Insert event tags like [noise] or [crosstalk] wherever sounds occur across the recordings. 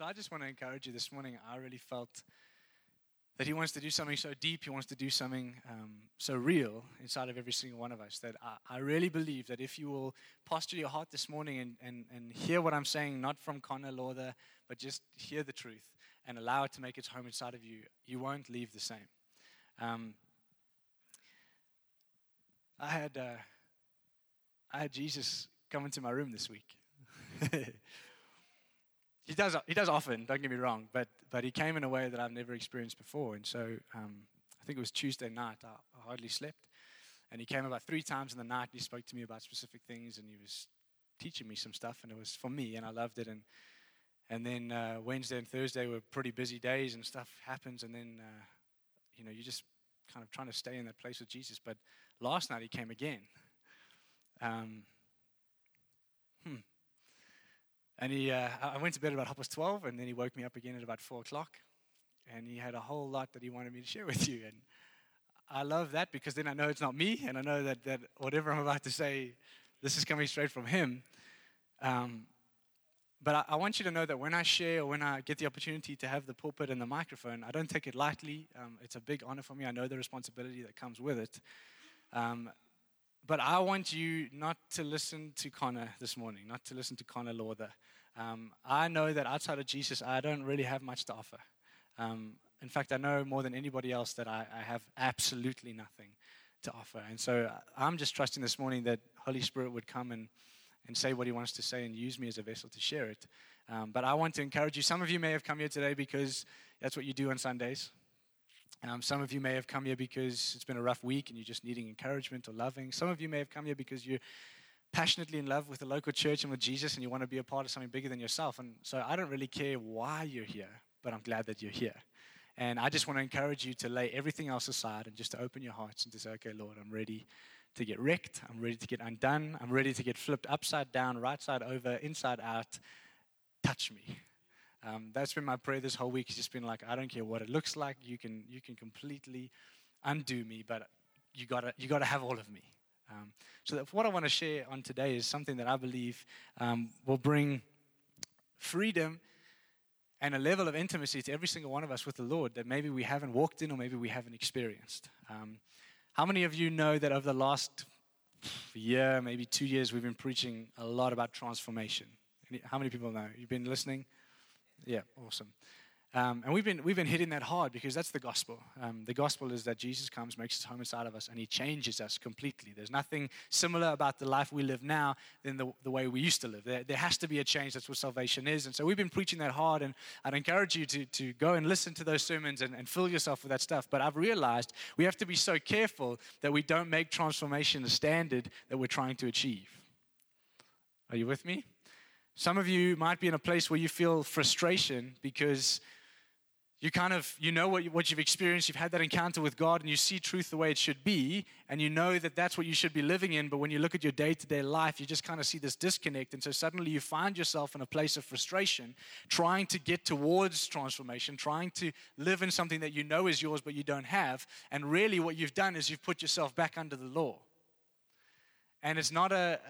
So I just want to encourage you this morning. I really felt that He wants to do something so deep, He wants to do something um, so real inside of every single one of us that I, I, really believe that if you will posture your heart this morning and, and, and hear what I'm saying, not from Connor Lauder, but just hear the truth and allow it to make its home inside of you, you won't leave the same. Um, I had uh, I had Jesus come into my room this week. [laughs] he does he does often. Don't get me wrong, but but he came in a way that I've never experienced before. And so um, I think it was Tuesday night. I, I, hardly slept, and he came about three times in the night. And he spoke to me about specific things, and he was teaching me some stuff, and it was for me, and I loved it. And and then uh, Wednesday and Thursday were pretty busy days, and stuff happens, and then uh, you know you're just kind of trying to stay in that place with Jesus. But last night he came again. Um, hmm. And he, uh, I went to bed about half past 12, and then he woke me up again at about 4 o'clock. And he had a whole lot that he wanted me to share with you. And I love that because then I know it's not me, and I know that, that whatever I'm about to say, this is coming straight from him. Um, but I, I, want you to know that when I share or when I get the opportunity to have the pulpit and the microphone, I don't take it lightly. Um, it's a big honor for me. I know the responsibility that comes with it. Um, but I want you not to listen to Connor this morning, not to listen to Connor Lauder. Um, I know that outside of Jesus, I don't really have much to offer. Um, in fact, I know more than anybody else that I, I, have absolutely nothing to offer. And so uh, I'm just trusting this morning that Holy Spirit would come and, and say what he wants to say and use me as a vessel to share it. Um, but I want to encourage you. Some of you may have come here today because that's what you do on Sundays. Um, some of you may have come here because it's been a rough week and you're just needing encouragement or loving. Some of you may have come here because you're passionately in love with the local church and with Jesus and you want to be a part of something bigger than yourself. And so I don't really care why you're here, but I'm glad that you're here. And I just want to encourage you to lay everything else aside and just to open your hearts and to say, okay, Lord, I'm ready to get wrecked. I'm ready to get undone. I'm ready to get flipped upside down, right side over, inside out. Touch me. Um, that's been my prayer this whole week. It's just been like, I don't care what it looks like. You can, you can completely undo me, but you gotta, you gotta have all of me. Um, so what I want to share on today is something that I believe um, will bring freedom and a level of intimacy to every single one of us with the Lord that maybe we haven't walked in or maybe we haven't experienced. Um, how many of you know that over the last year, maybe two years, we've been preaching a lot about transformation? How many people know? You've been listening? Yeah, awesome. Um, and we've been, we've been hitting that hard because that's the gospel. Um, the gospel is that Jesus comes, makes his home inside of us, and he changes us completely. There's nothing similar about the life we live now than the, the way we used to live. There, there has to be a change. That's what salvation is. And so we've been preaching that hard, and I'd encourage you to, to go and listen to those sermons and, and fill yourself with that stuff. But I've realized we have to be so careful that we don't make transformation the standard that we're trying to achieve. Are you with me? Some of you might be in a place where you feel frustration because you kind of you know what, what you've experienced. You've had that encounter with god and you see truth the way it should be and you know that that's what you should be living in. But when you look at your day-to-day life you just kind of see this disconnect. And so suddenly you find yourself in a place of frustration trying to get towards transformation trying to live in something that you know is yours but you don't have. And really what you've done is you've put yourself back under the law. And it's not a,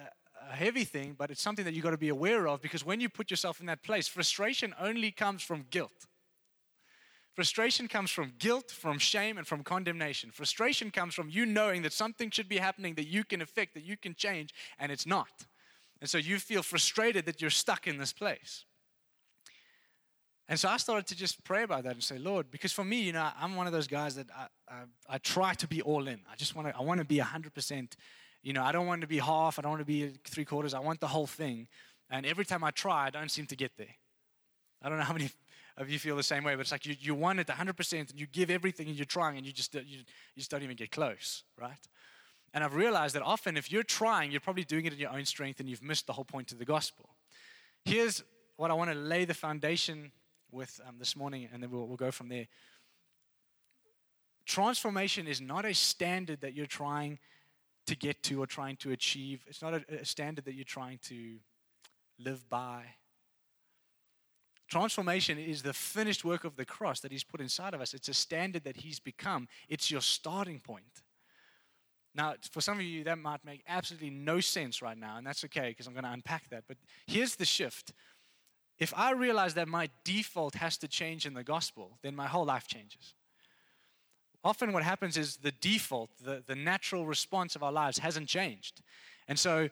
a heavy thing, but it's something that you've got to be aware of because when you put yourself in that place, frustration only comes from guilt. Frustration comes from guilt, from shame, and from condemnation. Frustration comes from you knowing that something should be happening that you can affect, that you can change, and it's not. And so you feel frustrated that you're stuck in this place. And so I started to just pray about that and say, Lord, because for me, you know, I'm one of those guys that I, I, I try to be all in. I just want to, I want to be 100% you know, I don't want to be half, I don't want to be three quarters, I want the whole thing. And every time I try, I don't seem to get there. I don't know how many of you feel the same way, but it's like you, you want it 100% and you give everything and you're trying and you just, you, you just don't even get close, right? And I've realized that often if you're trying, you're probably doing it in your own strength and you've missed the whole point of the gospel. Here's what I want to lay the foundation with um, this morning, and then we'll, we'll go from there. Transformation is not a standard that you're trying to get to or trying to achieve. It's not a, a standard that you're trying to live by. Transformation is the finished work of the cross that He's put inside of us. It's a standard that He's become, it's your starting point. Now, for some of you, that might make absolutely no sense right now, and that's okay because I'm going to unpack that. But here's the shift if I realize that my default has to change in the gospel, then my whole life changes. Often, what happens is the default, the, the natural response of our lives hasn't changed. And so,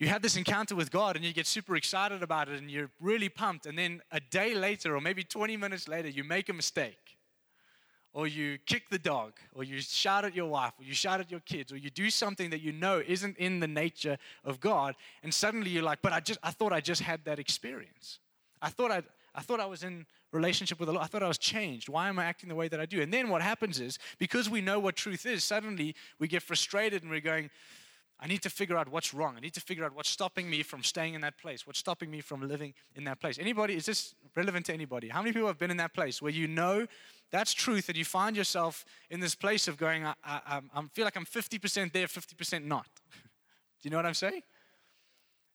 you have this encounter with God and you get super excited about it and you're really pumped. And then a day later, or maybe 20 minutes later, you make a mistake. Or you kick the dog, or you shout at your wife, or you shout at your kids, or you do something that you know isn't in the nature of God, and suddenly you're like, but I just I thought I just had that experience. I thought I I thought I was in relationship with the Lord. I thought I was changed. Why am I acting the way that I do? And then what happens is, because we know what truth is, suddenly we get frustrated and we're going, I need to figure out what's wrong. I need to figure out what's stopping me from staying in that place. What's stopping me from living in that place. Anybody, is this relevant to anybody? How many people have been in that place where you know that's truth and you find yourself in this place of going, I, I, I feel like I'm 50% there, 50% not? [laughs] Do you know what I'm saying?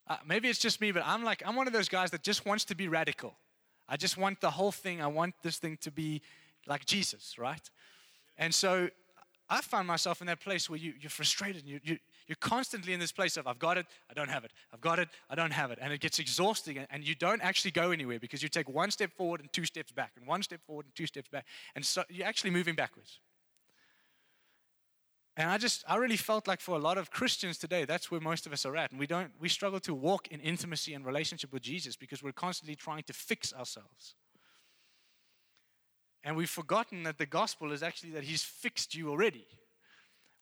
Uh, maybe it's just me, but I'm like, I'm one of those guys that just wants to be radical. I just want the whole thing, I want this thing to be like Jesus, right? And so I find myself in that place where you, you're frustrated and you, you, you're constantly in this place of, I've got it, I don't have it. I've got it, I don't have it. And it gets exhausting and you don't actually go anywhere because you take one step forward and two steps back, and one step forward and two steps back. And so you're actually moving backwards. And I just, I really felt like for a lot of Christians today, that's where most of us are at. And we don't, we struggle to walk in intimacy and relationship with Jesus because we're constantly trying to fix ourselves. And we've forgotten that the gospel is actually that He's fixed you already.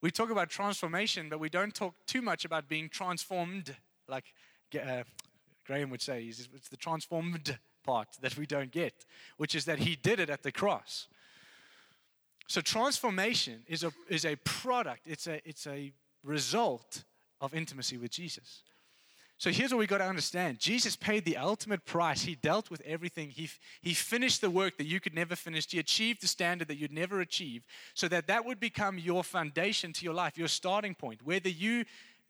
We talk about transformation, but we don't talk too much about being transformed, like uh, Graham would say. It's the transformed part that we don't get, which is that He did it at the cross. So transformation is a, is a product, it's a, it's a result of intimacy with Jesus. So here's what we got to understand Jesus paid the ultimate price. He dealt with everything. He, he finished the work that you could never finish. He achieved the standard that you'd never achieve so that that would become your foundation to your life, your starting point. Whether you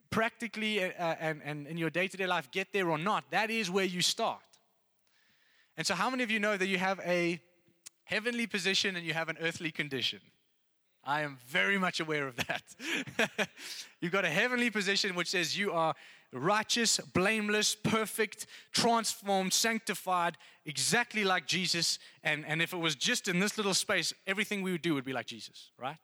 practically uh, uh and, and in your day to day life get there or not, that is where you start. And so, how many of you know that you have a heavenly position and you have an earthly condition? I am very much aware of that. [laughs] You've got a heavenly position which says you are righteous, blameless, perfect, transformed, sanctified, exactly like Jesus. And, and if it was just in this little space, everything we would do would be like Jesus, right?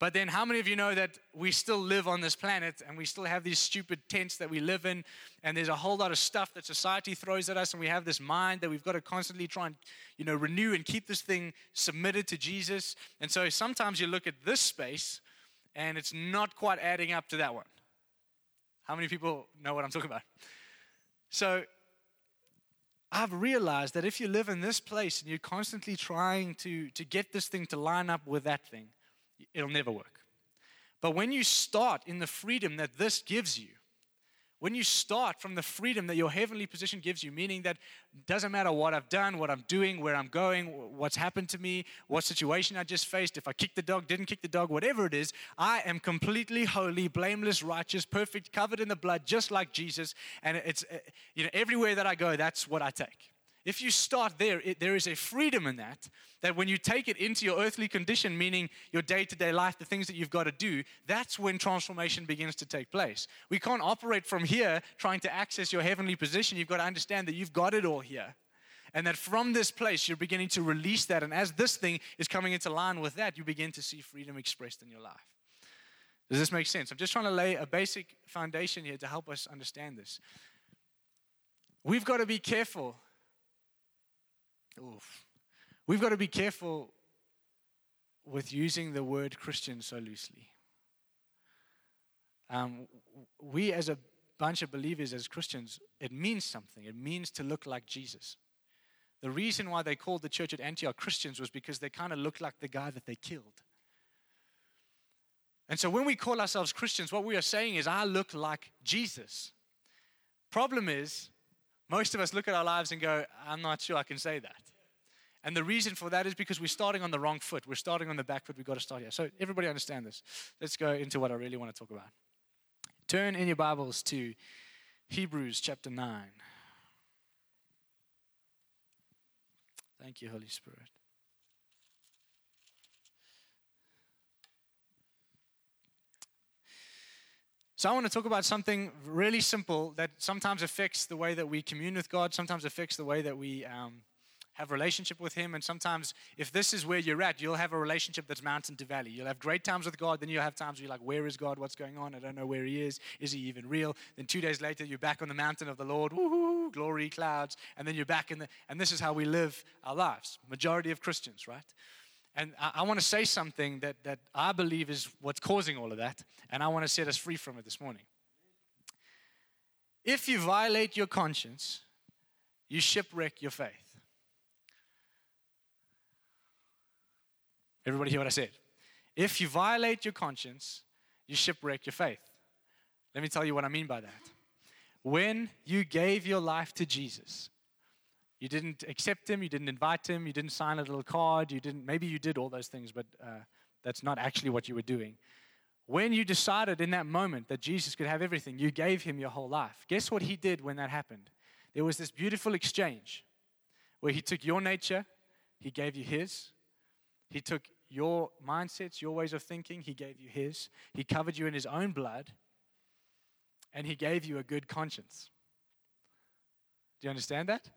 But then, how many of you know that we still live on this planet and we still have these stupid tents that we live in, and there's a whole lot of stuff that society throws at us, and we have this mind that we've got to constantly try and, you know, renew and keep this thing submitted to Jesus. And so sometimes you look at this space, and it's not quite adding up to that one. How many people know what I'm talking about? So, I've realized that if you live in this place and you're constantly trying to, to get this thing to line up with that thing, it'll never work. But when you start in the freedom that this gives you, when you start from the freedom that your heavenly position gives you, meaning that doesn't matter what I've done, what I'm doing, where I'm going, what's happened to me, what situation I just faced, if I kicked the dog, didn't kick the dog, whatever it is, I am completely holy, blameless, righteous, perfect, covered in the blood, just like Jesus. And it's, uh, you know, everywhere that I go, that's what I take. If you start there, it, there is a freedom in that, that when you take it into your earthly condition, meaning your day to day life, the things that you've got to do, that's when transformation begins to take place. We can't operate from here trying to access your heavenly position. You've got to understand that you've got it all here. And that from this place, you're beginning to release that. And as this thing is coming into line with that, you begin to see freedom expressed in your life. Does this make sense? I'm just trying to lay a basic foundation here to help us understand this. We've got to be careful Oof. We've got to be careful with using the word Christian so loosely. Um, we, as a bunch of believers, as Christians, it means something. It means to look like Jesus. The reason why they called the church at Antioch Christians was because they kind of looked like the guy that they killed. And so when we call ourselves Christians, what we are saying is, I look like Jesus. Problem is, most of us look at our lives and go, I'm not sure I can say that. And the reason for that is because we're starting on the wrong foot. We're starting on the back foot. We've got to start here. So, everybody understand this. Let's go into what I really want to talk about. Turn in your Bibles to Hebrews chapter 9. Thank you, Holy Spirit. So, I want to talk about something really simple that sometimes affects the way that we commune with God, sometimes affects the way that we um, have relationship with Him. And sometimes, if this is where you're at, you'll have a relationship that's mountain to valley. You'll have great times with God, then you'll have times where you're like, Where is God? What's going on? I don't know where He is. Is He even real? Then two days later, you're back on the mountain of the Lord. Woohoo, glory clouds. And then you're back in the, and this is how we live our lives. Majority of Christians, right? And I, I want to say something that, that I believe is what's causing all of that. And I want to set us free from it this morning. If you violate your conscience, you shipwreck your faith. Everybody hear what I said? If you violate your conscience, you shipwreck your faith. Let me tell you what I mean by that. When you gave your life to Jesus, you didn't accept him, you didn't invite him, you didn't sign a little card, you didn't, maybe you did all those things, but uh, that's not actually what you were doing. When you decided in that moment that Jesus could have everything, you gave him your whole life. Guess what he did when that happened? There was this beautiful exchange where he took your nature, he gave you his. He took your mindsets, your ways of thinking, he gave you his. He covered you in his own blood, and he gave you a good conscience. Do you understand that?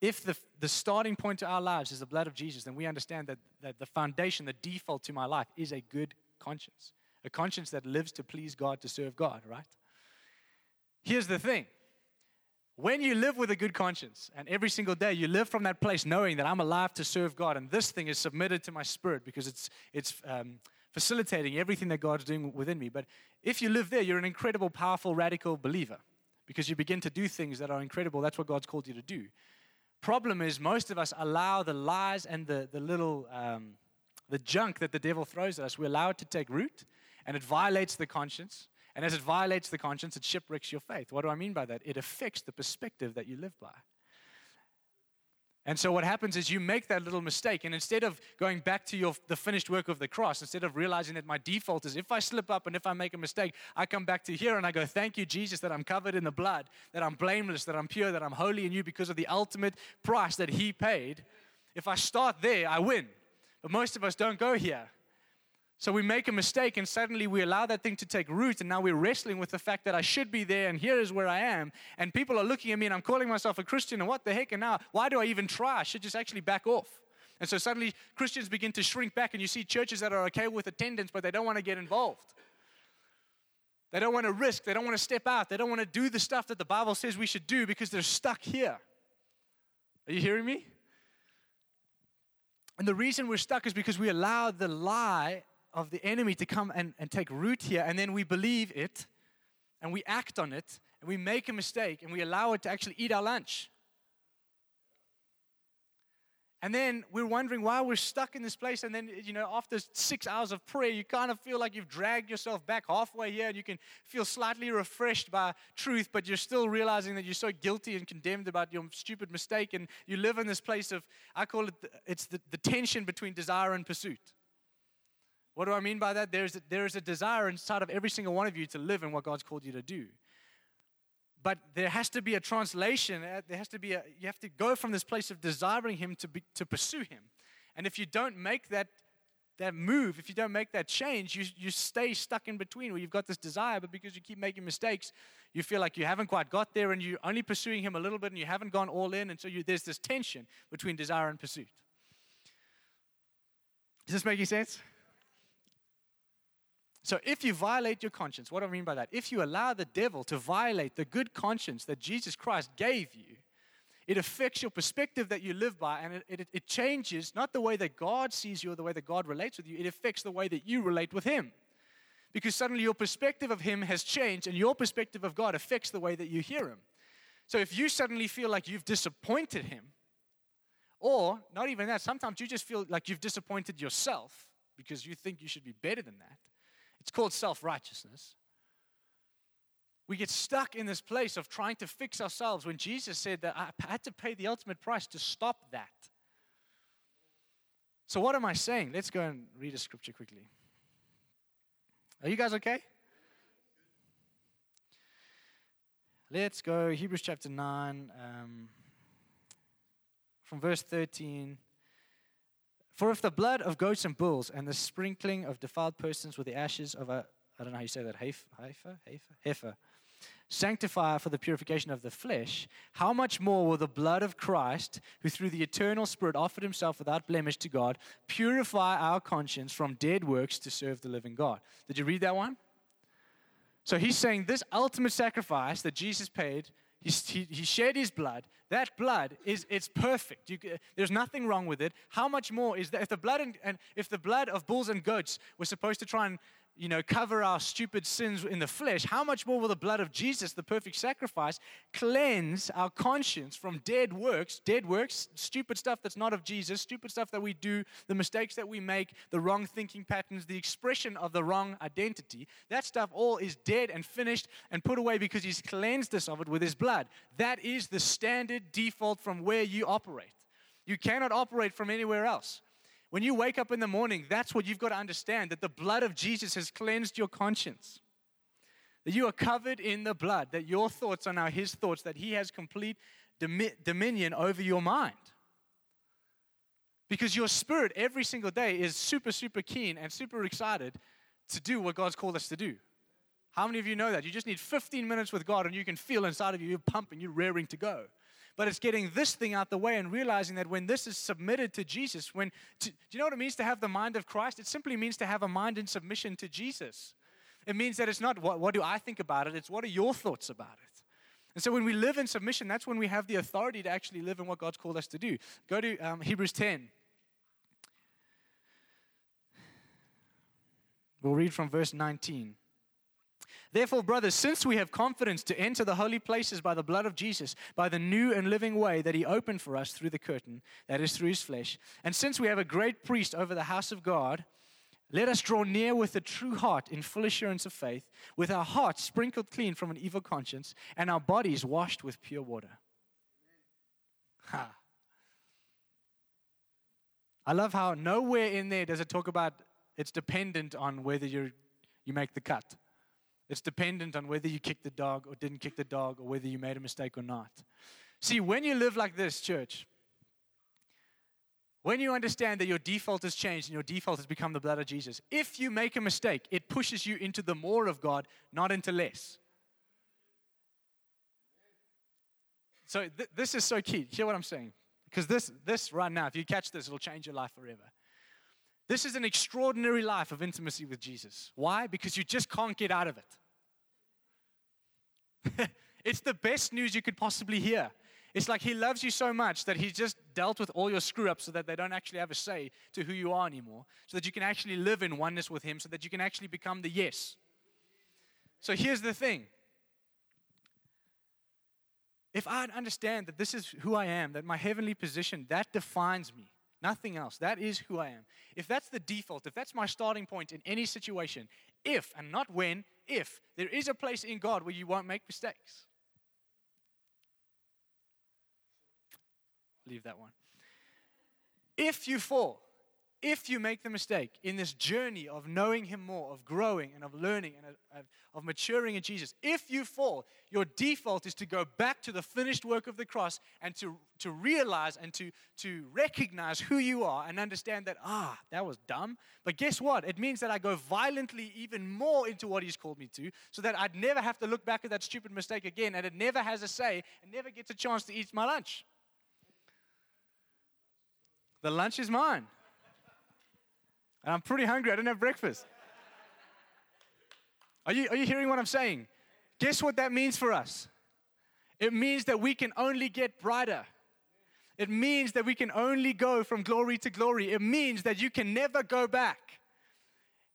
If the, the starting point to our lives is the blood of Jesus, then we understand that, that the foundation, the default to my life is a good conscience, a conscience that lives to please God, to serve God, right? Here's the thing when you live with a good conscience, and every single day you live from that place knowing that I'm alive to serve God, and this thing is submitted to my spirit because it's, it's um, facilitating everything that God's doing within me. But if you live there, you're an incredible, powerful, radical believer because you begin to do things that are incredible. That's what God's called you to do. Problem is, most of us allow the lies and the, the little um, the junk that the devil throws at us, we allow it to take root, and it violates the conscience. And as it violates the conscience, it shipwrecks your faith. What do I mean by that? It affects the perspective that you live by. And so what happens is you make that little mistake, and instead of going back to your, the finished work of the cross, instead of realizing that my default is if I slip up and if I make a mistake, I come back to here and I go, Thank you, Jesus, that I'm covered in the blood, that I'm blameless, that I'm pure, that I'm holy in you because of the ultimate price that He paid. If I start there, I win. But most of us don't go here. So we make a mistake and suddenly we allow that thing to take root, and now we're wrestling with the fact that I should be there and here is where I am. And people are looking at me and I'm calling myself a Christian, and what the heck? And now, why do I even try? I should just actually back off. And so suddenly Christians begin to shrink back, and you see churches that are okay with attendance, but they don't want to get involved. They don't want to risk, they don't want to step out, they don't want to do the stuff that the Bible says we should do because they're stuck here. Are you hearing me? And the reason we're stuck is because we allow the lie of the enemy to come and, and take root here, and then we believe it, and we act on it, and we make a mistake, and we allow it to actually eat our lunch. And then we're wondering why we're stuck in this place. And then, you know, after six hours of prayer, you kind of feel like you've dragged yourself back halfway here and you can feel slightly refreshed by truth, but you're still realizing that you're so guilty and condemned about your stupid mistake. And you live in this place of, I call it, it's the, the tension between desire and pursuit. What do I mean by that? There's there is a desire inside of every single one of you to live in what God's called you to do. But there has to be a translation. Uh, there has to be a, you have to go from this place of desiring Him to, be, to pursue Him. And if you don't make that, that move, if you don't make that change, you, you stay stuck in between where you've got this desire, but because you keep making mistakes, you feel like you haven't quite got there and you're only pursuing Him a little bit and you haven't gone all in. And so you, there's this tension between desire and pursuit. Is this making sense? So, if you violate your conscience, what do I mean by that? If you allow the devil to violate the good conscience that Jesus Christ gave you, it affects your perspective that you live by, and it, it, it, changes not the way that God sees you or the way that God relates with you, it affects the way that you relate with Him. Because suddenly your perspective of Him has changed, and your perspective of God affects the way that you hear Him. So, if you suddenly feel like you've disappointed Him, or not even that, sometimes you just feel like you've disappointed yourself because you think you should be better than that it's called self righteousness. We get stuck in this place of trying to fix ourselves when Jesus said that I had to pay the ultimate price to stop that. So, what am I saying? Let's go and read a scripture quickly. Are you guys okay? Let's go, Hebrews chapter 9, um, from verse 13. For if the blood of goats and bulls and the sprinkling of defiled persons with the ashes of a, I don't know how you say that, heifer, heifer, heifer, heifer, sanctify for the purification of the flesh, how much more will the blood of Christ, who through the eternal Spirit offered himself without blemish to God, purify our conscience from dead works to serve the living God? Did you read that one? So he's saying this ultimate sacrifice that Jesus paid, he, he, he shed his blood. That blood is it's perfect. You, there's nothing wrong with it. How much more is that? If the blood and, and if the blood of bulls and goats was supposed to try and you know, cover our stupid sins in the flesh, how much more will the blood of Jesus, the perfect sacrifice, cleanse our conscience from dead works, dead works, stupid stuff that's not of Jesus, stupid stuff that we do, the mistakes that we make, the wrong thinking patterns, the expression of the wrong identity. That stuff all is dead and finished and put away because He's cleansed us of it with His blood. That is the standard default from where you operate. You cannot operate from anywhere else. When you wake up in the morning, that's what you've got to understand that the blood of Jesus has cleansed your conscience. That you are covered in the blood, that your thoughts are now His thoughts, that He has complete dominion over your mind. Because your spirit every single day is super, super keen and super excited to do what God's called us to do. How many of you know that? You just need 15 minutes with God and you can feel inside of you, you're pumping, you're raring to go. But it's getting this thing out the way and realizing that when this is submitted to Jesus, when to, do you know what it means to have the mind of Christ? It simply means to have a mind in submission to Jesus. It means that it's not what, what do I think about it, it's what are your thoughts about it. And so when we live in submission, that's when we have the authority to actually live in what God's called us to do. Go to um, Hebrews 10. We'll read from verse 19. Therefore, brothers, since we have confidence to enter the holy places by the blood of Jesus, by the new and living way that he opened for us through the curtain, that is through his flesh, and since we have a great priest over the house of God, let us draw near with a true heart in full assurance of faith, with our hearts sprinkled clean from an evil conscience, and our bodies washed with pure water. Ha. I love how nowhere in there does it talk about it's dependent on whether you you make the cut. It's dependent on whether you kicked the dog or didn't kick the dog or whether you made a mistake or not. See, when you live like this, church, when you understand that your default has changed and your default has become the blood of Jesus, if you make a mistake, it pushes you into the more of God, not into less. So th- this is so key. Hear what I'm saying? Because this, this right now, if you catch this, it'll change your life forever. This is an extraordinary life of intimacy with Jesus. Why? Because you just can't get out of it. [laughs] it's the best news you could possibly hear. It's like he loves you so much that he just dealt with all your screw ups so that they don't actually have a say to who you are anymore, so that you can actually live in oneness with him, so that you can actually become the yes. So here's the thing if I understand that this is who I am, that my heavenly position, that defines me, nothing else, that is who I am. If that's the default, if that's my starting point in any situation, if and not when, if there is a place in God where you won't make mistakes. Leave that one. If you fall, if you make the mistake in this journey of knowing Him more, of growing and of learning and of, of, maturing in Jesus, if you fall, your default is to go back to the finished work of the cross and to, to realize and to, to recognize who you are and understand that, ah, that was dumb. But guess what? It means that I go violently even more into what He's called me to so that I'd never have to look back at that stupid mistake again and it never has a say and never gets a chance to eat my lunch. The lunch is mine. And I'm pretty hungry. I didn't have breakfast. Are you, are you hearing what I'm saying? Guess what that means for us? It means that we can only get brighter. It means that we can only go from glory to glory. It means that you can never go back.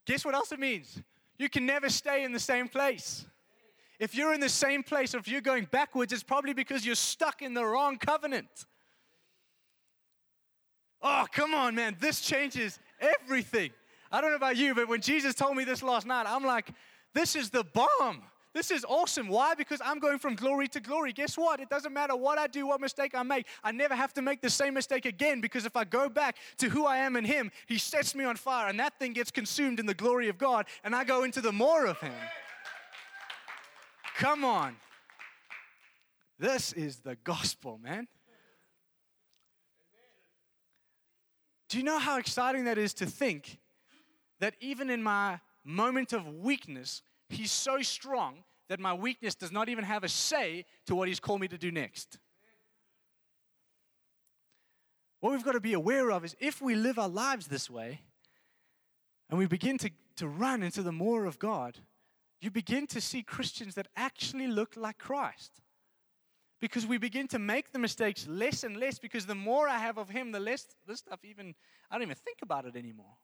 Guess what else it means? You can never stay in the same place. If you're in the same place or if you're going backwards, it's probably because you're stuck in the wrong covenant. Oh, come on, man. This changes everything. I don't know about you, but when Jesus told me this last night, I'm like, this is the bomb. This is awesome. Why? Because I'm going from glory to glory. Guess what? It doesn't matter what I do, what mistake I make. I never have to make the same mistake again because if I go back to who I am in Him, He sets me on fire and that thing gets consumed in the glory of God and I go into the more of Him. Come on. This is the gospel, man. Do you know how exciting that is to think that even in my moment of weakness, He's so strong that my weakness does not even have a say to what He's called me to do next. What we've got to be aware of is if we live our lives this way and we begin to, to run into the more of God, you begin to see Christians that actually look like Christ. Because we begin to make the mistakes less and less because the more I have of Him, the less this stuff even, I don't even think about it anymore.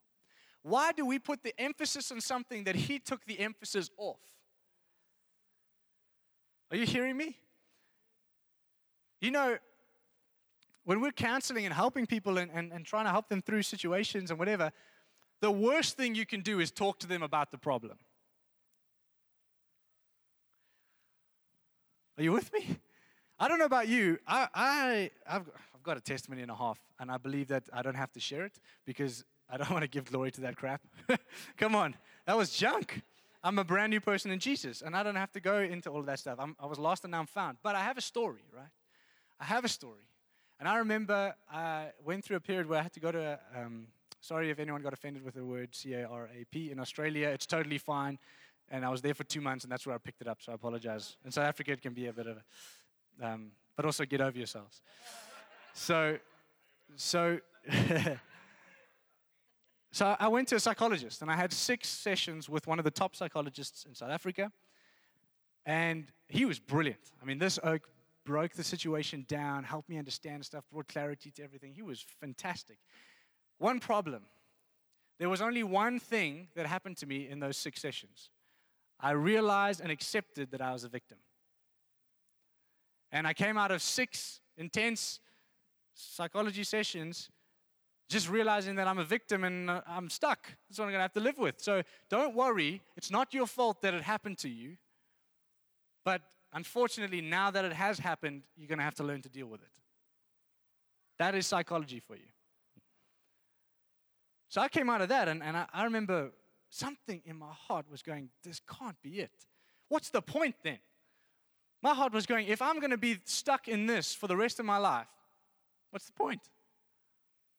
Why do we put the emphasis on something that He took the emphasis off? Are you hearing me? You know, when we're counseling and helping people and, and, and trying to help them through situations and whatever, the worst thing you can do is talk to them about the problem. Are you with me? I don't know about you. I, I, I've, I've got a testimony and a half, and I believe that I don't have to share it because I don't [laughs] want to give glory to that crap. [laughs] Come on, that was junk. I'm a brand new person in Jesus, and I don't have to go into all of that stuff. I'm, I was lost and now I'm found. But I have a story, right? I have a story. And I remember I went through a period where I had to go to, um, sorry if anyone got offended with the word C A R A P. In Australia, it's totally fine. And I was there for two months, and that's where I picked it up, so I apologize. In South Africa, it can be a bit of a, um, but also get over yourselves. So, so, [laughs] so I went to a psychologist, and I had six sessions with one of the top psychologists in South Africa, and he was brilliant. I mean, this oak broke the situation down, helped me understand stuff, brought clarity to everything. He was fantastic. One problem there was only one thing that happened to me in those six sessions. I realized and accepted that I was a victim. And I came out of six intense psychology sessions just realizing that I'm a victim and uh, I'm stuck. That's what I'm going to have to live with. So don't worry. It's not your fault that it happened to you. But unfortunately, now that it has happened, you're going to have to learn to deal with it. That is psychology for you. So I came out of that, and, and I, I remember something in my heart was going, This can't be it. What's the point then? My heart was going, If I'm going to be stuck in this for the rest of my life, what's the point?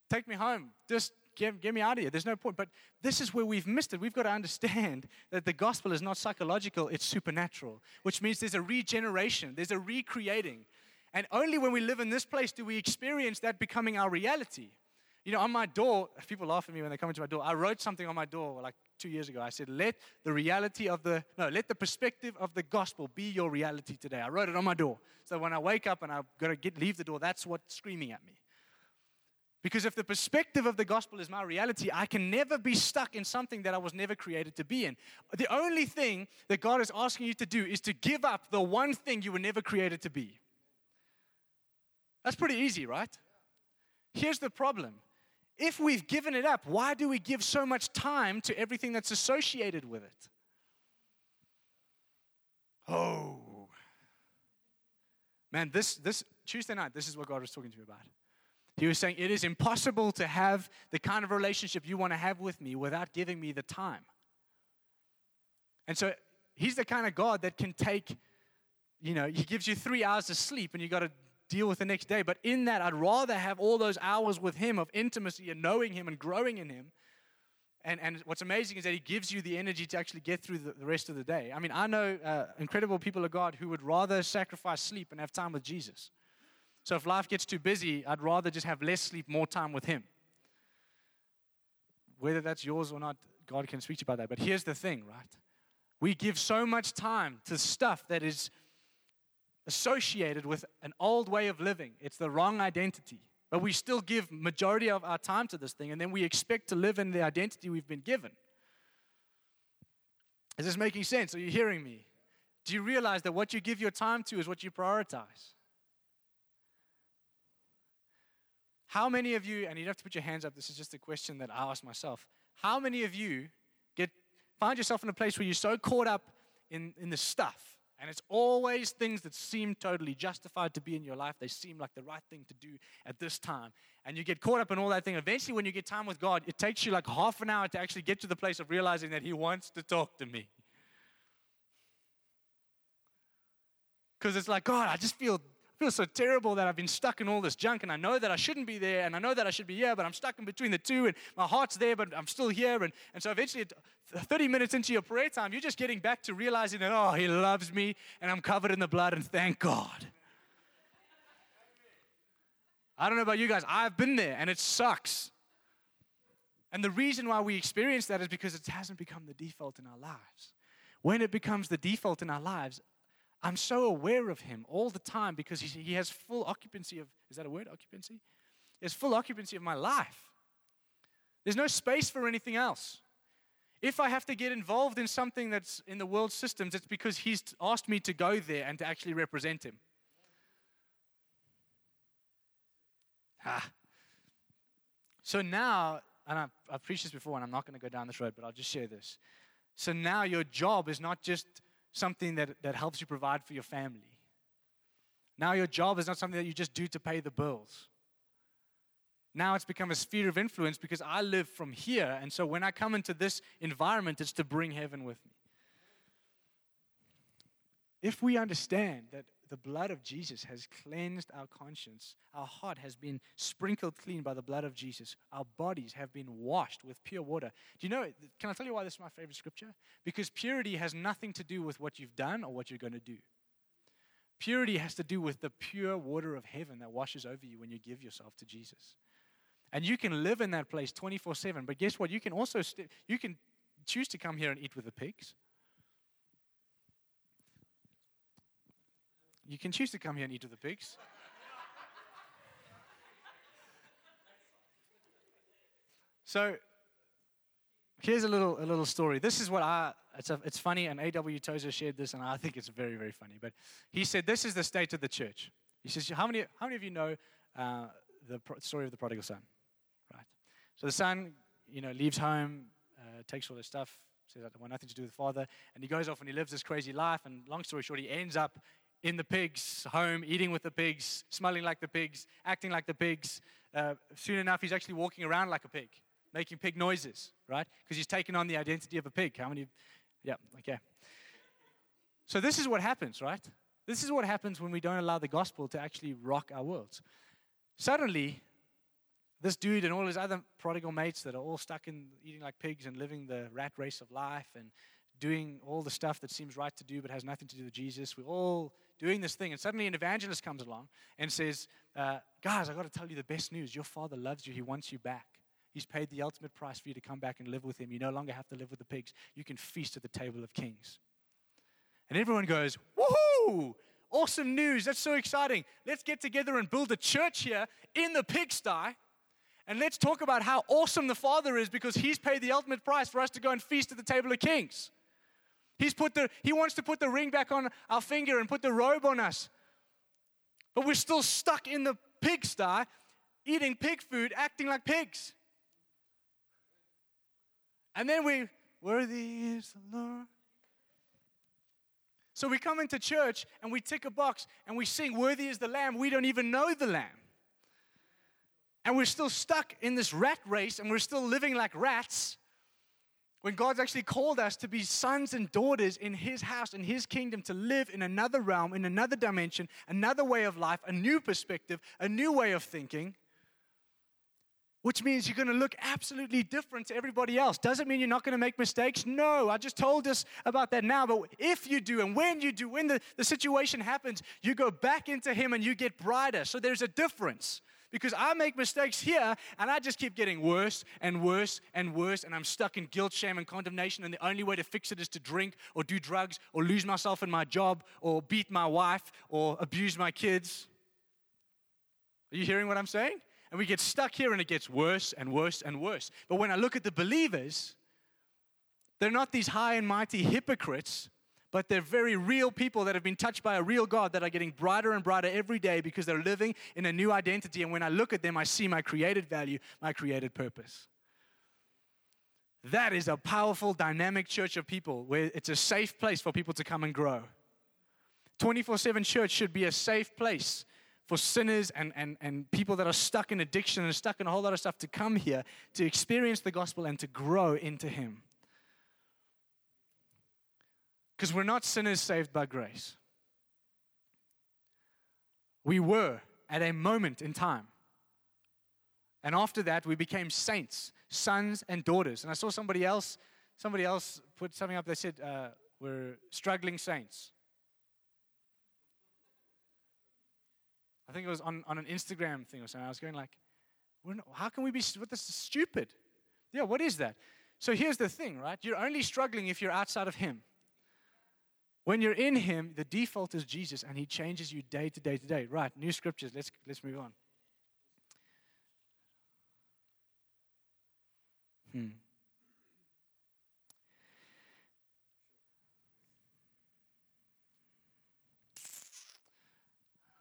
Take me home. Just get, get me out of here. There's no point. But this is where we've missed it. We've got to understand [laughs] that the gospel is not psychological, it's supernatural, which means there's a regeneration, there's a recreating. And only when we live in this place do we experience that becoming our reality. You know, on my door, people laugh at me when they come into my door. I wrote something on my door like two years ago. I said, Let the reality of the, no, let the perspective of the gospel be your reality today. I wrote it on my door. So when I wake up and I've got to get, leave the door, that's what's screaming at me. Because if the perspective of the gospel is my reality, I can never be stuck in something that I was never created to be in. The only thing that God is asking you to do is to give up the one thing you were never created to be. That's pretty easy, right? Here's the problem. If we've given it up, why do we give so much time to everything that's associated with it? Oh. Man, this, this Tuesday night, this is what God was talking to me about. He was saying, It is impossible to have the kind of relationship you want to have with me without giving me the time. And so he's the kind of God that can take, you know, he gives you three hours of sleep and you got to deal with the next day. But in that, I'd rather have all those hours with him of intimacy and knowing him and growing in him. And, and what's amazing is that he gives you the energy to actually get through the, the rest of the day. I mean, I know uh, incredible people of God who would rather sacrifice sleep and have time with Jesus. So if life gets too busy, I'd rather just have less sleep, more time with Him. Whether that's yours or not, God can speak to you about that. But here's the thing, right? We give so much time to stuff that is associated with an old way of living. It's the wrong identity. But we still give majority of our time to this thing, and then we expect to live in the identity we've been given. Is this making sense? Are you hearing me? Do you realize that what you give your time to is what you prioritize? How many of you, and you don't have to put your hands up, this is just a question that I ask myself. How many of you get find yourself in a place where you're so caught up in, in the stuff, and it's always things that seem totally justified to be in your life. They seem like the right thing to do at this time. And you get caught up in all that thing. Eventually, when you get time with God, it takes you like half an hour to actually get to the place of realizing that He wants to talk to me. Because it's like, God, I just feel feel so terrible that I've been stuck in all this junk and I know that I shouldn't be there and I know that I should be here, but I'm stuck in between the two and my heart's there, but I'm still here. And, and so eventually, 30 minutes into your prayer time, you're just getting back to realizing that, oh, He loves me and I'm covered in the blood and thank God. I don't know about you guys, I've been there and it sucks. And the reason why we experience that is because it hasn't become the default in our lives. When it becomes the default in our lives, I'm so aware of him all the time because he has full occupancy of, is that a word, occupancy? He has full occupancy of my life. There's no space for anything else. If I have to get involved in something that's in the world systems, it's because he's asked me to go there and to actually represent him. Ah. So now, and I've, preached this before, and I'm not going to go down this road, but I'll just share this. So now your job is not just something that, that helps you provide for your family. Now your job is not something that you just do to pay the bills. Now it's become a sphere of influence because I live from here. And so when I come into this environment, it's to bring heaven with me. If we understand that the blood of Jesus has cleansed our conscience. Our heart has been sprinkled clean by the blood of Jesus. Our bodies have been washed with pure water. Do you know, can I tell you why this is my favorite scripture? Because purity has nothing to do with what you've done or what you're going to do. Purity has to do with the pure water of heaven that washes over you when you give yourself to Jesus. And you can live in that place 24 7. But guess what? You can also st- you can choose to come here and eat with the pigs. You can choose to come here and eat with the pigs. So here's a little a little story. This is what I it's a, it's funny and A.W. Tozer shared this and I think it's very very funny. But he said this is the state of the church. He says how many how many of you know uh, the pro- story of the prodigal son? Right. So the son you know leaves home, uh, takes all his stuff, says I want nothing to do with the father, and he goes off and he lives this crazy life. And long story short, he ends up in the pigs' home, eating with the pigs, smelling like the pigs, acting like the pigs. Uh, soon enough, he's actually walking around like a pig, making pig noises, right? Because he's taken on the identity of a pig. How many? Yeah, okay. So this is what happens, right? This is what happens when we don't allow the gospel to actually rock our worlds. Suddenly, this dude and all his other prodigal mates that are all stuck in eating like pigs and living the rat race of life and doing all the stuff that seems right to do but has nothing to do with Jesus. We're all doing this thing. And suddenly an evangelist comes along and says, uh, Guys, I've got to tell you the best news. Your father loves you, he wants you back. He's paid the ultimate price for you to come back and live with him. You no longer have to live with the pigs. You can feast at the table of kings. And everyone goes, Woohoo! Awesome news. That's so exciting. Let's get together and build a church here in the pigsty. And let's talk about how awesome the Father is because He's paid the ultimate price for us to go and feast at the table of kings. He's put the, he wants to put the ring back on our finger and put the robe on us. But we're still stuck in the pigsty, eating pig food, acting like pigs. And then we, worthy is the Lord. So we come into church and we tick a box and we sing, Worthy is the Lamb. We don't even know the Lamb. And we're still stuck in this rat race and we're still living like rats when God's actually called us to be sons and daughters in His house, in His kingdom, to live in another realm, in another dimension, another way of life, a new perspective, a new way of thinking, which means you're going to look absolutely different to everybody else. Doesn't mean you're not going to make mistakes. No, I just told us about that now. But if you do, and when you do, when the, the situation happens, you go back into Him and you get brighter. So there's a difference because I make mistakes here and I just keep getting worse and worse and worse, and I'm stuck in guilt, shame, and condemnation. And the only way to fix it is to drink or do drugs or lose myself in my job or beat my wife or abuse my kids. Are you hearing what I'm saying? And we get stuck here and it gets worse and worse and worse. But when I look at the believers, they're not these high and mighty hypocrites but they're very real people that have been touched by a real God that are getting brighter and brighter every day because they're living in a new identity. And when I look at them, I see my created value, my created purpose. That is a powerful, dynamic church of people where it's a safe place for people to come and grow. 24 7 church should be a safe place for sinners and, and, and people that are stuck in addiction and stuck in a whole lot of stuff to come here to experience the gospel and to grow into Him. Because we're not sinners saved by grace. We were at a moment in time. And after that, we became saints, sons and daughters. And I saw somebody else, somebody else put something up. They said, uh, "We're struggling saints." I think it was on, on an Instagram thing or something. I was going like, not, "How can we be? What this is stupid." Yeah, what is that? So here's the thing, right? You're only struggling if you're outside of Him. When you're in Him, the default is Jesus, and He changes you day to day to day. Right? New scriptures. Let's let's move on. Hmm.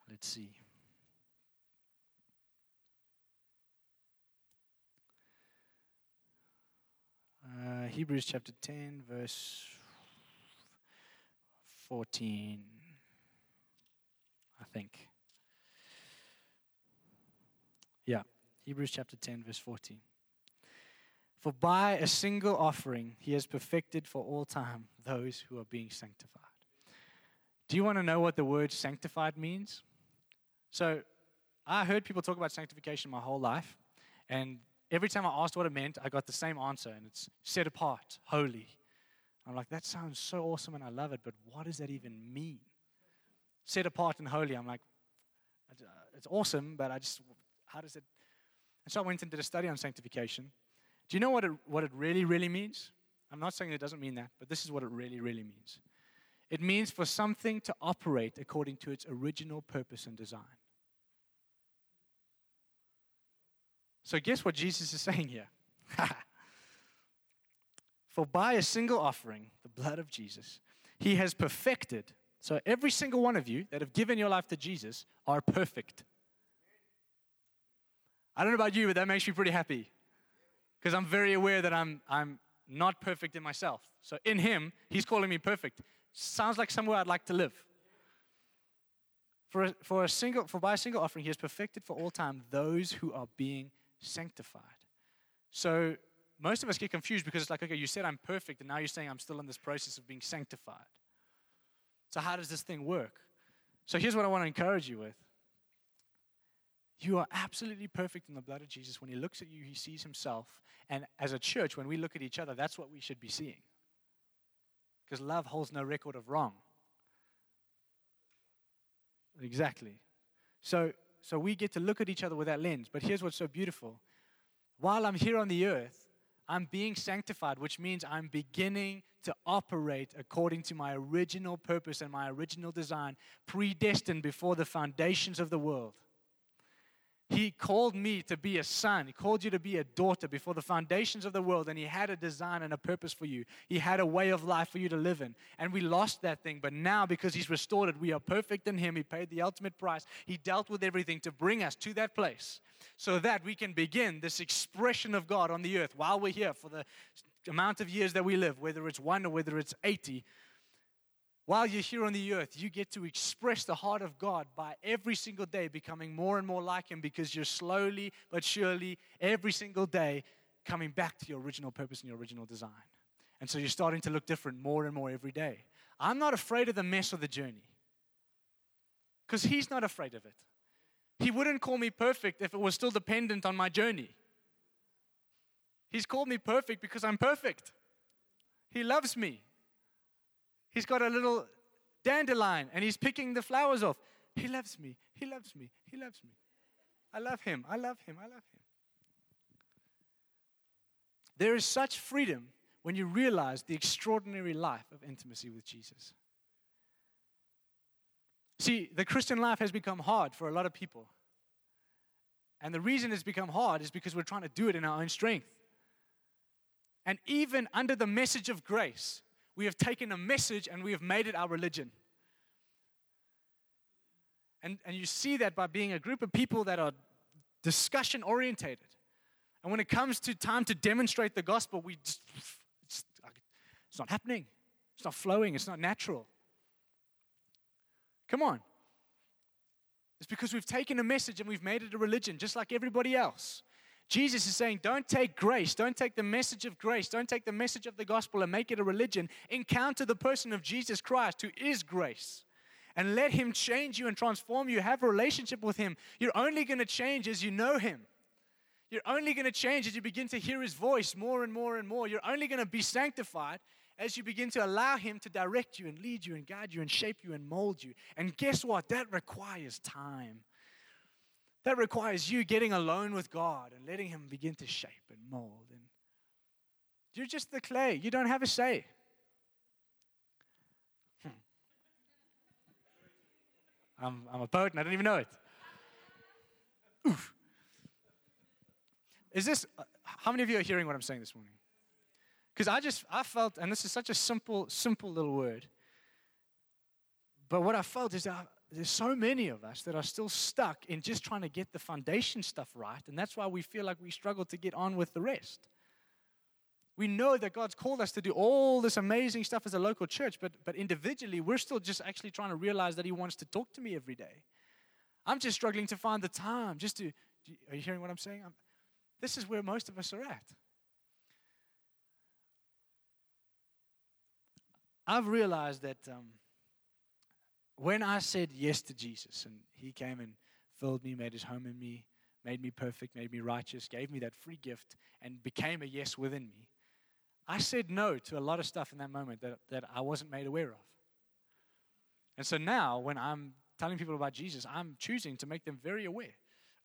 Let's see. Uh, Hebrews chapter 10, verse 14, I think. Yeah, Hebrews chapter 10, verse 14. For by a single offering he has perfected for all time those who are being sanctified. Do you want to know what the word sanctified means? So, I heard people talk about sanctification my whole life, and every time I asked what it meant, I got the same answer, and it's set apart, holy. I'm like, that sounds so awesome and I love it, but what does that even mean? Set apart and holy. I'm like, it's uh, awesome, but I just, how does it? And so I went and did a study on sanctification. Do you know what it, what it really, really means? I'm not saying it doesn't mean that, but this is what it really, really means. It means for something to operate according to its original purpose and design. So, guess what Jesus is saying here? [laughs] for by a single offering, the blood of Jesus, he has perfected. So, every single one of you that have given your life to Jesus are perfect. I don't know about you, but that makes me pretty happy because I'm very aware that I'm, I'm not perfect in myself. So in Him, He's calling me perfect. Sounds like somewhere I'd like to live. For a, for a single, for by a single offering, He has perfected for all time those who are being sanctified. So most of us get confused because it's like, okay, you said I'm perfect, and now you're saying I'm still in this process of being sanctified. So how does this thing work? So here's what I want to encourage you with. You are absolutely perfect in the blood of Jesus. When he looks at you, he sees himself. And as a church, when we look at each other, that's what we should be seeing. Because love holds no record of wrong. Exactly. So, so we get to look at each other with that lens. But here's what's so beautiful. While I'm here on the earth, I'm being sanctified, which means I'm beginning to operate according to my original purpose and my original design, predestined before the foundations of the world. He called me to be a son. He called you to be a daughter before the foundations of the world, and He had a design and a purpose for you. He had a way of life for you to live in. And we lost that thing, but now because He's restored it, we are perfect in Him. He paid the ultimate price. He dealt with everything to bring us to that place so that we can begin this expression of God on the earth while we're here for the amount of years that we live, whether it's one or whether it's 80 while you're here on the earth, you get to express the heart of God by every single day becoming more and more like Him because you're slowly but surely, every single day, coming back to your original purpose and your original design. And so you're starting to look different more and more every day. I'm not afraid of the mess of the journey because He's not afraid of it. He wouldn't call me perfect if it was still dependent on my journey. He's called me perfect because I'm perfect. He loves me. He's got a little dandelion and he's picking the flowers off. He loves me. He loves me. He loves me. I love him. I love him. I love him. There is such freedom when you realize the extraordinary life of intimacy with Jesus. See, the Christian life has become hard for a lot of people. And the reason it's become hard is because we're trying to do it in our own strength. And even under the message of grace, we have taken a message and we have made it our religion. And, and you see that by being a group of people that are discussion orientated. And when it comes to time to demonstrate the gospel, we just, it's, it's not happening. It's not flowing. It's not natural. Come on. It's because we've taken a message and we've made it a religion, just like everybody else. Jesus is saying, don't take grace, don't take the message of grace, don't take the message of the gospel and make it a religion. Encounter the person of Jesus Christ, who is grace, and let Him change you and transform you. Have a relationship with Him. You're only going to change as you know Him. You're only going to change as you begin to hear His voice more and more and more. You're only going to be sanctified as you begin to allow Him to direct you and lead you and guide you and shape you and mold you. And guess what? That requires time. That requires you getting alone with God and letting Him begin to shape and mold. And you're just the clay. You don't have a say. Hmm. I'm, I'm a poet and I don't even know it. Oof. Is this, uh, how many of you are hearing what I'm saying this morning? Because I just, I felt, and this is such a simple, simple little word. But what I felt is that there's so many of us that are still stuck in just trying to get the foundation stuff right. And that's why we feel like we struggle to get on with the rest. We know that God's called us to do all this amazing stuff as a local church, but, but individually, we're still just actually trying to realize that He wants to talk to me every day. I'm just struggling to find the time just to. Are you hearing what I'm saying? I'm, this is where most of us are at. I've realized that um, when I said yes to Jesus and He came and filled me, made His home in me, made me perfect, made me righteous, gave me that free gift, and became a yes within me, I said no to a lot of stuff in that moment that, that I wasn't made aware of. And so now, when I'm telling people about Jesus, I'm choosing to make them very aware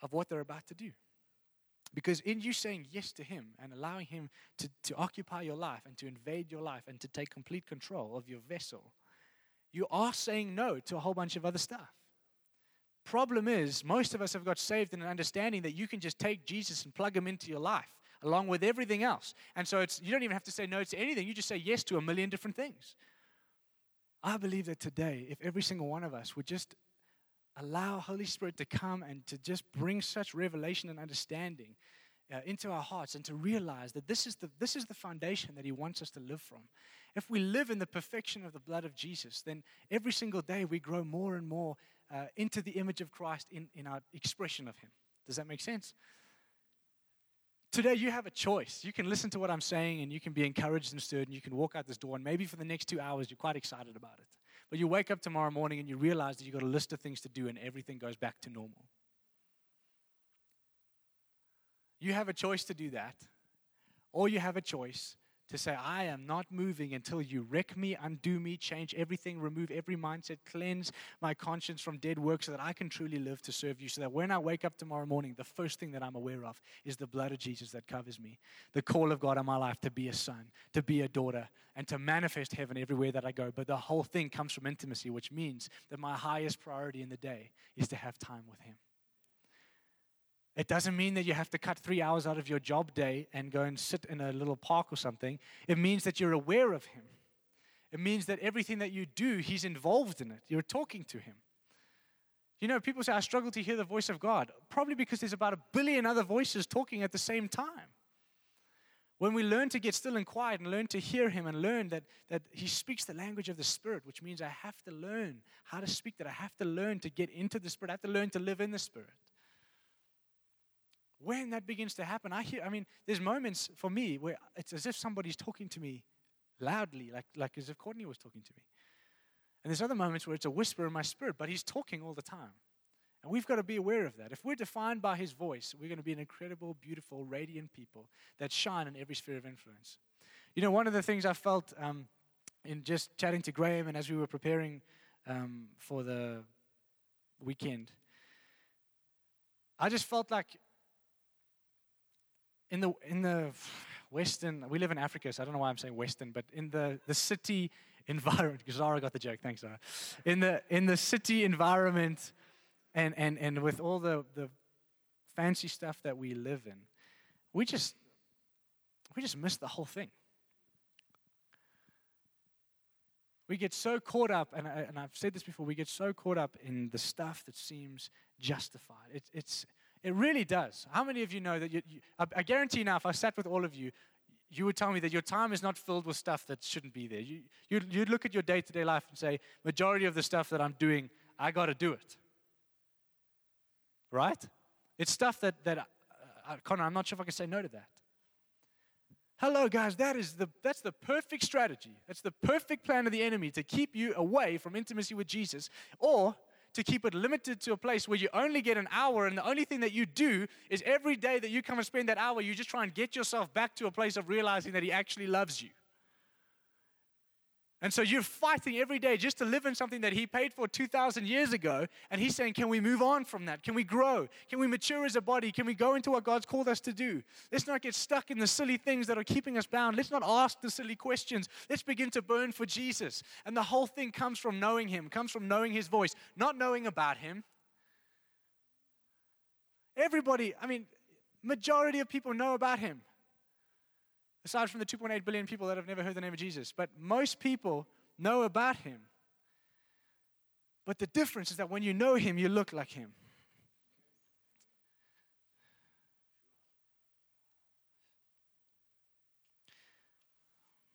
of what they're about to do. Because in you saying yes to Him and allowing Him to, to occupy your life and to invade your life and to take complete control of your vessel, you are saying no to a whole bunch of other stuff. Problem is, most of us have got saved in an understanding that you can just take Jesus and plug Him into your life along with everything else. And so it's, you don't even have to say no to anything, you just say yes to a million different things. I believe that today, if every single one of us would just allow Holy Spirit to come and to just bring such revelation and understanding uh, into our hearts and to realize that this is, the, this is the foundation that He wants us to live from. If we live in the perfection of the blood of Jesus, then every single day we grow more and more uh, into the image of Christ in, in our expression of Him. Does that make sense? Today, you have a choice. You can listen to what I'm saying and you can be encouraged and stirred, and you can walk out this door, and maybe for the next two hours, you're quite excited about it. But you wake up tomorrow morning and you realize that you've got a list of things to do, and everything goes back to normal. You have a choice to do that, or you have a choice to say, I am not moving until you wreck me, undo me, change everything, remove every mindset, cleanse my conscience from dead work so that I can truly live to serve you. So that when I wake up tomorrow morning, the first thing that I'm aware of is the blood of Jesus that covers me, the call of God on my life to be a son, to be a daughter, and to manifest heaven everywhere that I go. But the whole thing comes from intimacy, which means that my highest priority in the day is to have time with Him. It doesn't mean that you have to cut three hours out of your job day and go and sit in a little park or something. It means that you're aware of Him. It means that everything that you do, He's involved in it. You're talking to Him. You know, people say, I struggle to hear the voice of God. Probably because there's about a billion other voices talking at the same time. When we learn to get still and quiet and learn to hear Him and learn that, that He speaks the language of the Spirit, which means I have to learn how to speak that. I have to learn to get into the Spirit. I have to learn to live in the Spirit when that begins to happen, I hear, I mean, there's moments for me where it's as if somebody's talking to me loudly, like, like as if Courtney was talking to me. And there's other moments where it's a whisper in my spirit, but he's talking all the time. And we've got to be aware of that. If we're defined by his voice, we're going to be an incredible, beautiful, radiant people that shine in every sphere of influence. You know, one of the things I felt um, in just chatting to Graham and as we were preparing um, for the weekend, I just felt like in the in the western we live in africa so i don't know why i'm saying western but in the the city environment [laughs] zara got the joke thanks zara. In the in the city environment and and and with all the the fancy stuff that we live in we just we just miss the whole thing. We get so caught up and, I, and i've said this before we get so caught up in the stuff that seems justified. It, it's it really does. How many of you know that you, you, I, guarantee now, if I sat with all of you, you would tell me that your time is not filled with stuff that shouldn't be there. You, you'd, you'd look at your day to day life and say, majority of the stuff that I'm doing, I got to do it. Right? It's stuff that, that uh, Connor, I'm not sure if I can say no to that. Hello, guys, that is the, that's the perfect strategy. That's the perfect plan of the enemy to keep you away from intimacy with Jesus or to keep it limited to a place where you only get an hour and the only thing that you do is every day that you come and spend that hour, you just try and get yourself back to a place of realizing that He actually loves you. And so you're fighting every day just to live in something that he paid for 2,000 years ago. And he's saying, Can we move on from that? Can we grow? Can we mature as a body? Can we go into what God's called us to do? Let's not get stuck in the silly things that are keeping us bound. Let's not ask the silly questions. Let's begin to burn for Jesus. And the whole thing comes from knowing him, comes from knowing his voice, not knowing about him. Everybody, I mean, majority of people know about him aside from the 2.8 billion people that have never heard the name of Jesus. But most people know about him. But the difference is that when you know him, you look like him.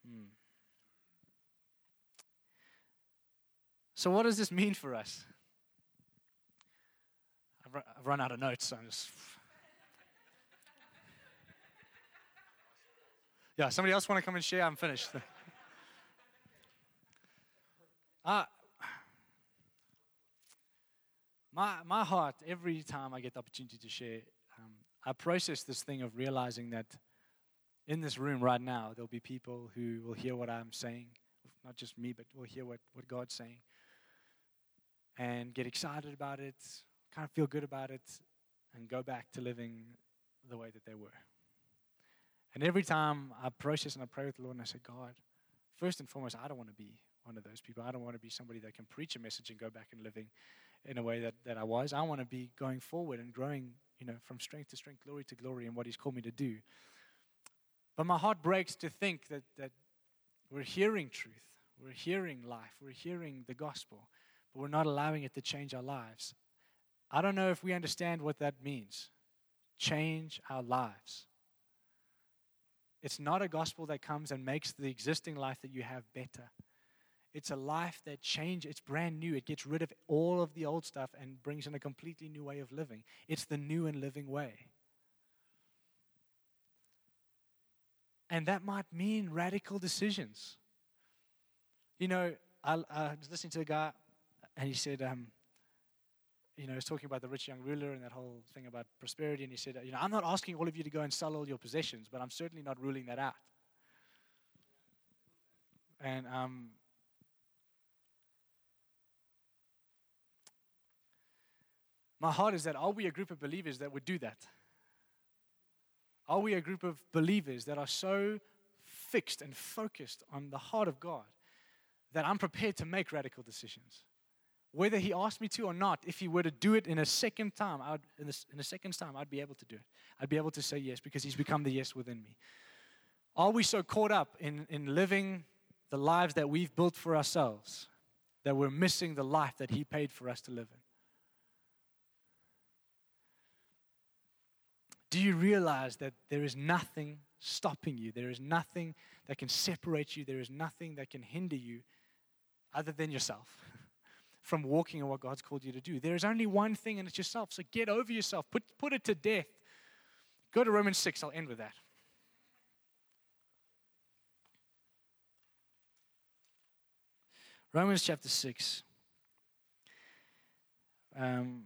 Hmm. So, what does this mean for us? I've run out of notes, so I'm just Yeah, somebody else want to come and share? I'm finished. [laughs] uh, my, my heart, every time I get the opportunity to share, um, I process this thing of realizing that in this room right now, there'll be people who will hear what I'm saying, not just me, but will hear what, what God's saying, and get excited about it, kind of feel good about it, and go back to living the way that they were. And every time I process and I pray with the Lord and I say, God, first and foremost, I don't want to be one of those people. I don't want to be somebody that can preach a message and go back and living in a way that, that I was. I want to be going forward and growing, you know, from strength to strength, glory to glory in what He's called me to do. But my heart breaks to think that, that we're hearing truth, we're hearing life, we're hearing the gospel, but we're not allowing it to change our lives. I don't know if we understand what that means. Change our lives. It's not a gospel that comes and makes the existing life that you have better. It's a life that changes, it's brand new. It gets rid of all of the old stuff and brings in a completely new way of living. It's the new and living way. And that might mean radical decisions. You know, I, I was listening to a guy, and he said, um, you know, he was talking about the rich young ruler and that whole thing about prosperity. And he said, you know, I'm not asking all of you to go and sell all your possessions, but I'm certainly not ruling that out. And um, my heart is that are we a group of believers that would do that? Are we a group of believers that are so fixed and focused on the heart of God that I'm prepared to make radical decisions? Whether he asked me to or not, if he were to do it in a second time, I would, in, a, in a second time, I'd be able to do it. I'd be able to say yes because he's become the yes within me. Are we so caught up in, in living the lives that we've built for ourselves that we're missing the life that he paid for us to live in? Do you realize that there is nothing stopping you? There is nothing that can separate you. There is nothing that can hinder you other than yourself. From walking in what God's called you to do. There is only one thing, and it's yourself. So get over yourself, put, put it to death. Go to Romans 6. I'll end with that. Romans chapter 6. Um,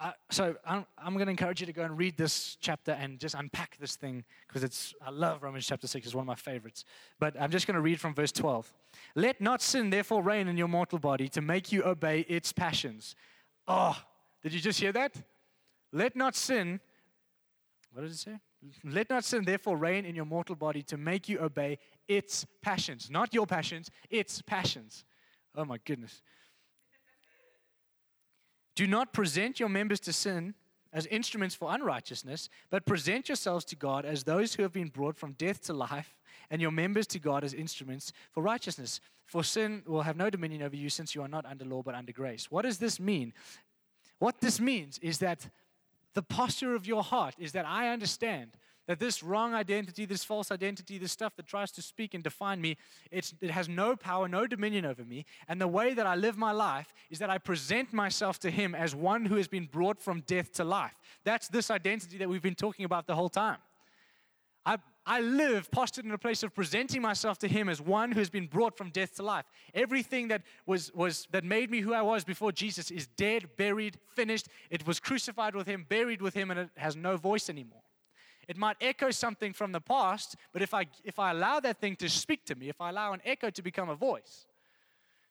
I, so I'm, I'm going to encourage you to go and read this chapter and just unpack this thing because it's I love Romans chapter 6 it's one of my favorites. But I'm just going to read from verse 12 let not sin therefore reign in your mortal body to make you obey its passions. Oh did you just hear that? Let not sin what does it say? Let not sin therefore reign in your mortal body to make you obey its passions. Not your passions its passions. Oh my goodness do not present your members to sin as instruments for unrighteousness, but present yourselves to God as those who have been brought from death to life, and your members to God as instruments for righteousness. For sin will have no dominion over you since you are not under law but under grace. What does this mean? What this means is that the posture of your heart is that I understand that this wrong identity, this false identity, this stuff that tries to speak and define me, it has no power, no dominion over me. And the way that I live my life is that I present myself to Him as one who has been brought from death to life. That's this identity that we've been talking about the whole time. I, I live postured in a place of presenting myself to Him as one who's been brought from death to life. Everything that was, was that made me who I was before Jesus is dead, buried, finished. It was crucified with Him, buried with Him, and it has no voice anymore. It might echo something from the past, but if I if I allow that thing to speak to me, if I allow an echo to become a voice,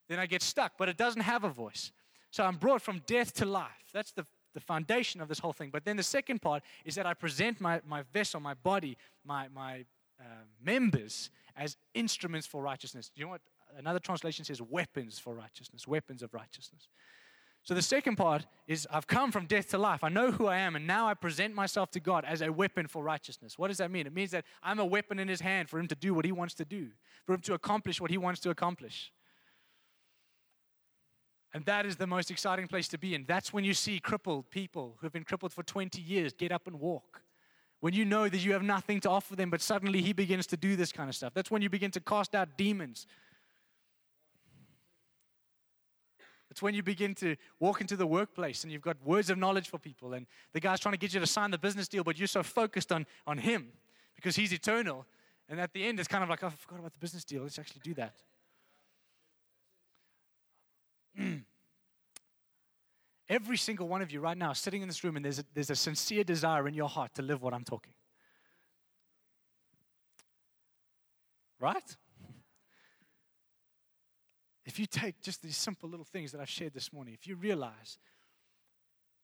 then I get stuck. But it doesn't have a voice. So I'm brought from death to life. That's the the foundation of this whole thing. But then the second part is that I present my, my vessel, my body, my, my uh, members as instruments for righteousness. You know what? Another translation says weapons for righteousness, weapons of righteousness. So the second part is I've come from death to life. I know who I am, and now I present myself to God as a weapon for righteousness. What does that mean? It means that I'm a weapon in His hand for Him to do what He wants to do, for Him to accomplish what He wants to accomplish. And that is the most exciting place to be in. That's when you see crippled people who've been crippled for 20 years get up and walk. When you know that you have nothing to offer them, but suddenly he begins to do this kind of stuff. That's when you begin to cast out demons. It's when you begin to walk into the workplace and you've got words of knowledge for people, and the guy's trying to get you to sign the business deal, but you're so focused on, on him because he's eternal. And at the end, it's kind of like, oh, I forgot about the business deal. Let's actually do that. [clears throat] Every single one of you right now sitting in this room, and there's a, there's a sincere desire in your heart to live what I'm talking. Right? If you take just these simple little things that I've shared this morning, if you realize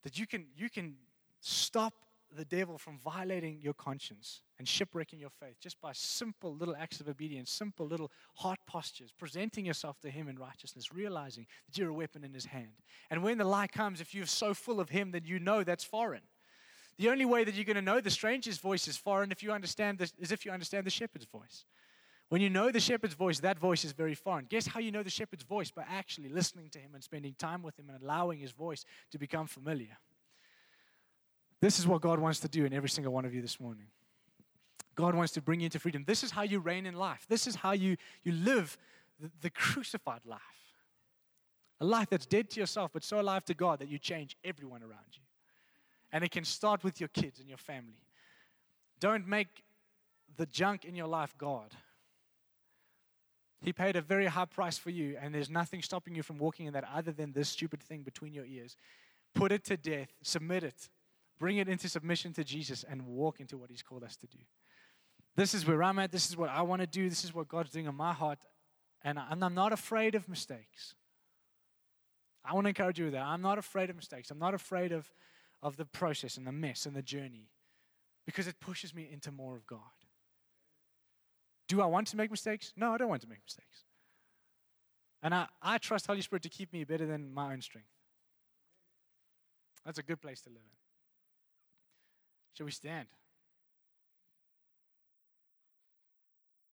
that you can, you can stop the devil from violating your conscience and shipwrecking your faith just by simple little acts of obedience, simple little heart postures, presenting yourself to Him in righteousness, realizing that you're a weapon in His hand. And when the lie comes, if you're so full of Him, then you know that's foreign. The only way that you're going to know the stranger's voice is foreign if you understand this, is if you understand the shepherd's voice. When you know the shepherd's voice, that voice is very foreign. Guess how you know the shepherd's voice? By actually listening to him and spending time with him and allowing his voice to become familiar. This is what God wants to do in every single one of you this morning. God wants to bring you into freedom. This is how you reign in life. This is how you, you live the, the crucified life. A life that's dead to yourself, but so alive to God that you change everyone around you. And it can start with your kids and your family. Don't make the junk in your life God. He paid a very high price for you, and there's nothing stopping you from walking in that other than this stupid thing between your ears. Put it to death, submit it, bring it into submission to Jesus, and walk into what He's called us to do. This is where I'm at. This is what I want to do. This is what God's doing in my heart. And I'm not afraid of mistakes. I want to encourage you with that. I'm not afraid of mistakes. I'm not afraid of, of the process and the mess and the journey because it pushes me into more of God. Do I want to make mistakes? No, I don't want to make mistakes. And I, I trust Holy Spirit to keep me better than my own strength. That's a good place to live in. Shall we stand?